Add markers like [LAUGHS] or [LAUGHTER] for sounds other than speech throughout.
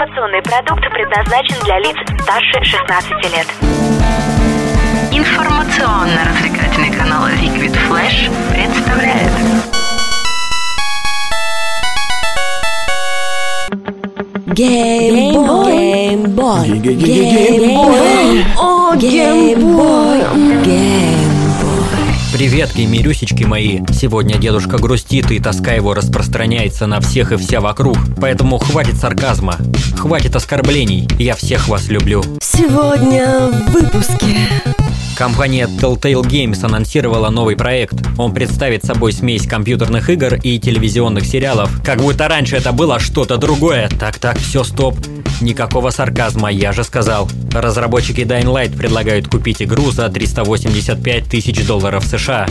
Информационный продукт предназначен для лиц старше 16 лет. Информационно-развлекательный канал Liquid Flash представляет Геймбой. Геймбой. Геймбой. О, геймбой. Геймбой. Привет, геймерюсечки мои! Сегодня дедушка грустит и тоска его распространяется на всех и вся вокруг. Поэтому хватит сарказма, хватит оскорблений, я всех вас люблю. Сегодня в выпуске. Компания Telltale Games анонсировала новый проект. Он представит собой смесь компьютерных игр и телевизионных сериалов. Как будто раньше это было что-то другое. Так-так, все, стоп. Никакого сарказма, я же сказал. Разработчики Dying Light предлагают купить игру за 385 тысяч долларов США.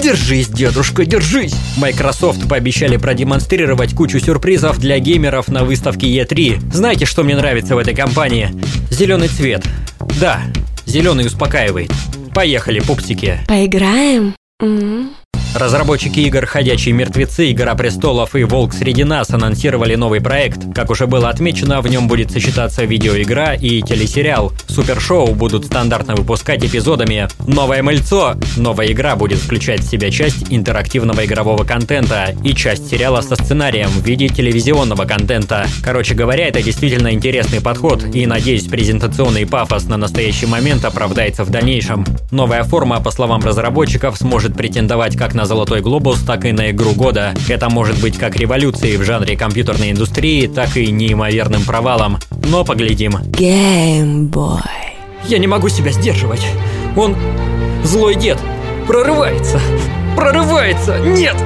Держись, дедушка, держись! Microsoft пообещали продемонстрировать кучу сюрпризов для геймеров на выставке E3. Знаете, что мне нравится в этой компании? Зеленый цвет. Да, зеленый успокаивает. Поехали, пупсики. Поиграем? М? Разработчики игр «Ходячие мертвецы», «Игра престолов» и «Волк среди нас» анонсировали новый проект. Как уже было отмечено, в нем будет сочетаться видеоигра и телесериал. Супершоу будут стандартно выпускать эпизодами. Новое мыльцо! Новая игра будет включать в себя часть интерактивного игрового контента и часть сериала со сценарием в виде телевизионного контента. Короче говоря, это действительно интересный подход, и, надеюсь, презентационный пафос на настоящий момент оправдается в дальнейшем. Новая форма, по словам разработчиков, сможет претендовать как на «Золотой глобус», так и на игру года. Это может быть как революцией в жанре компьютерной индустрии, так и неимоверным провалом. Но поглядим. Геймбой. Я не могу себя сдерживать. Он злой дед. Прорывается. Прорывается. Нет.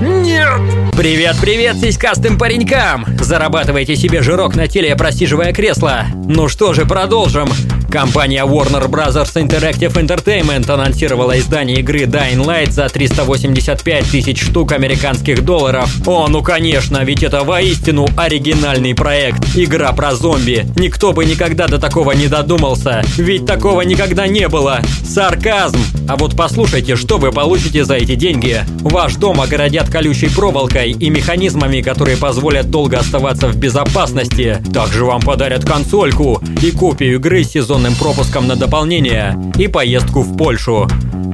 Нет! Привет, привет, сиськастым паренькам! Зарабатывайте себе жирок на теле, просиживая кресло. Ну что же, продолжим. Компания Warner Bros. Interactive Entertainment анонсировала издание игры Dying Light за 385 тысяч штук американских долларов. О, ну конечно, ведь это воистину оригинальный проект. Игра про зомби. Никто бы никогда до такого не додумался. Ведь такого никогда не было. Сарказм. А вот послушайте, что вы получите за эти деньги. Ваш дом огородят колючей проволокой и механизмами, которые позволят долго оставаться в безопасности. Также вам подарят консольку и копию игры с сезонным пропуском на дополнение и поездку в Польшу.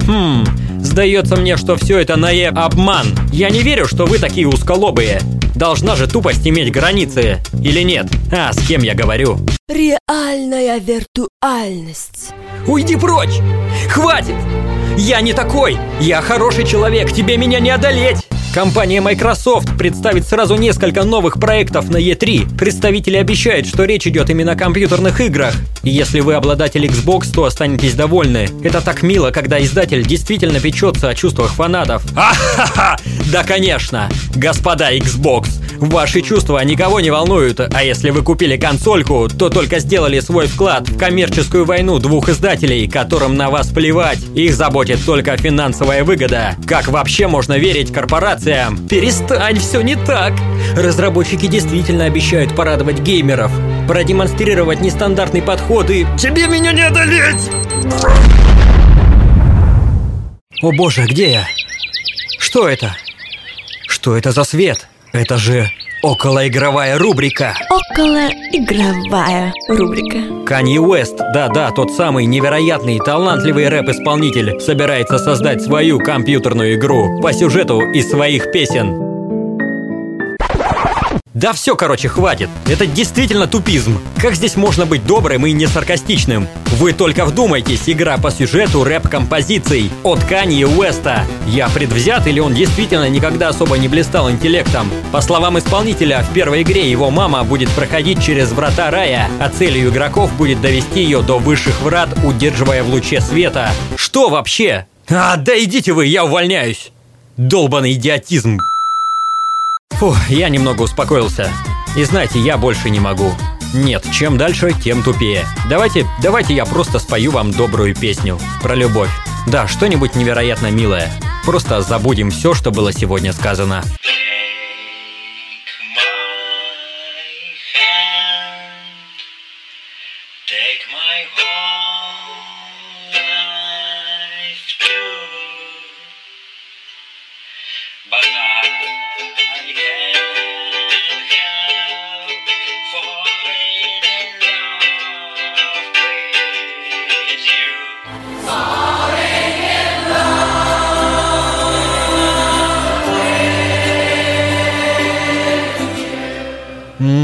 Хм, сдается мне, что все это наe обман. Я не верю, что вы такие усколобые. Должна же тупость иметь границы, или нет? А, с кем я говорю? Реальная виртуальность. Уйди прочь! Хватит! Я не такой! Я хороший человек, тебе меня не одолеть! Компания Microsoft представит сразу несколько новых проектов на E3. Представители обещают, что речь идет именно о компьютерных играх. И если вы обладатель Xbox, то останетесь довольны. Это так мило, когда издатель действительно печется о чувствах фанатов. [LAUGHS] Ахаха! Да, конечно! Господа Xbox, ваши чувства никого не волнуют, а если вы купили консольку, то только сделали свой вклад в коммерческую войну двух издателей, которым на вас плевать. Их заботит только финансовая выгода. Как вообще можно верить корпорациям? Перестань, все не так. Разработчики действительно обещают порадовать геймеров, продемонстрировать нестандартный подход и... Тебе меня не одолеть! О боже, где я? Что это? Что это за свет? Это же околоигровая рубрика. Околоигровая рубрика. Канье Уэст, да-да, тот самый невероятный, талантливый рэп-исполнитель, собирается создать свою компьютерную игру по сюжету из своих песен. Да все, короче, хватит. Это действительно тупизм. Как здесь можно быть добрым и не саркастичным? Вы только вдумайтесь, игра по сюжету рэп-композиций от Канье Уэста. Я предвзят или он действительно никогда особо не блистал интеллектом? По словам исполнителя, в первой игре его мама будет проходить через врата рая, а целью игроков будет довести ее до высших врат, удерживая в луче света. Что вообще? А, да идите вы, я увольняюсь. Долбаный идиотизм. Фу, я немного успокоился. И знаете, я больше не могу. Нет, чем дальше, тем тупее. Давайте, давайте я просто спою вам добрую песню про любовь. Да, что-нибудь невероятно милое. Просто забудем все, что было сегодня сказано.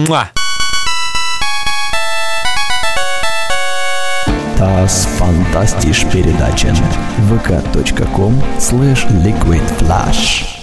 Муа! Das fantastisch передача vk.com slash liquidflash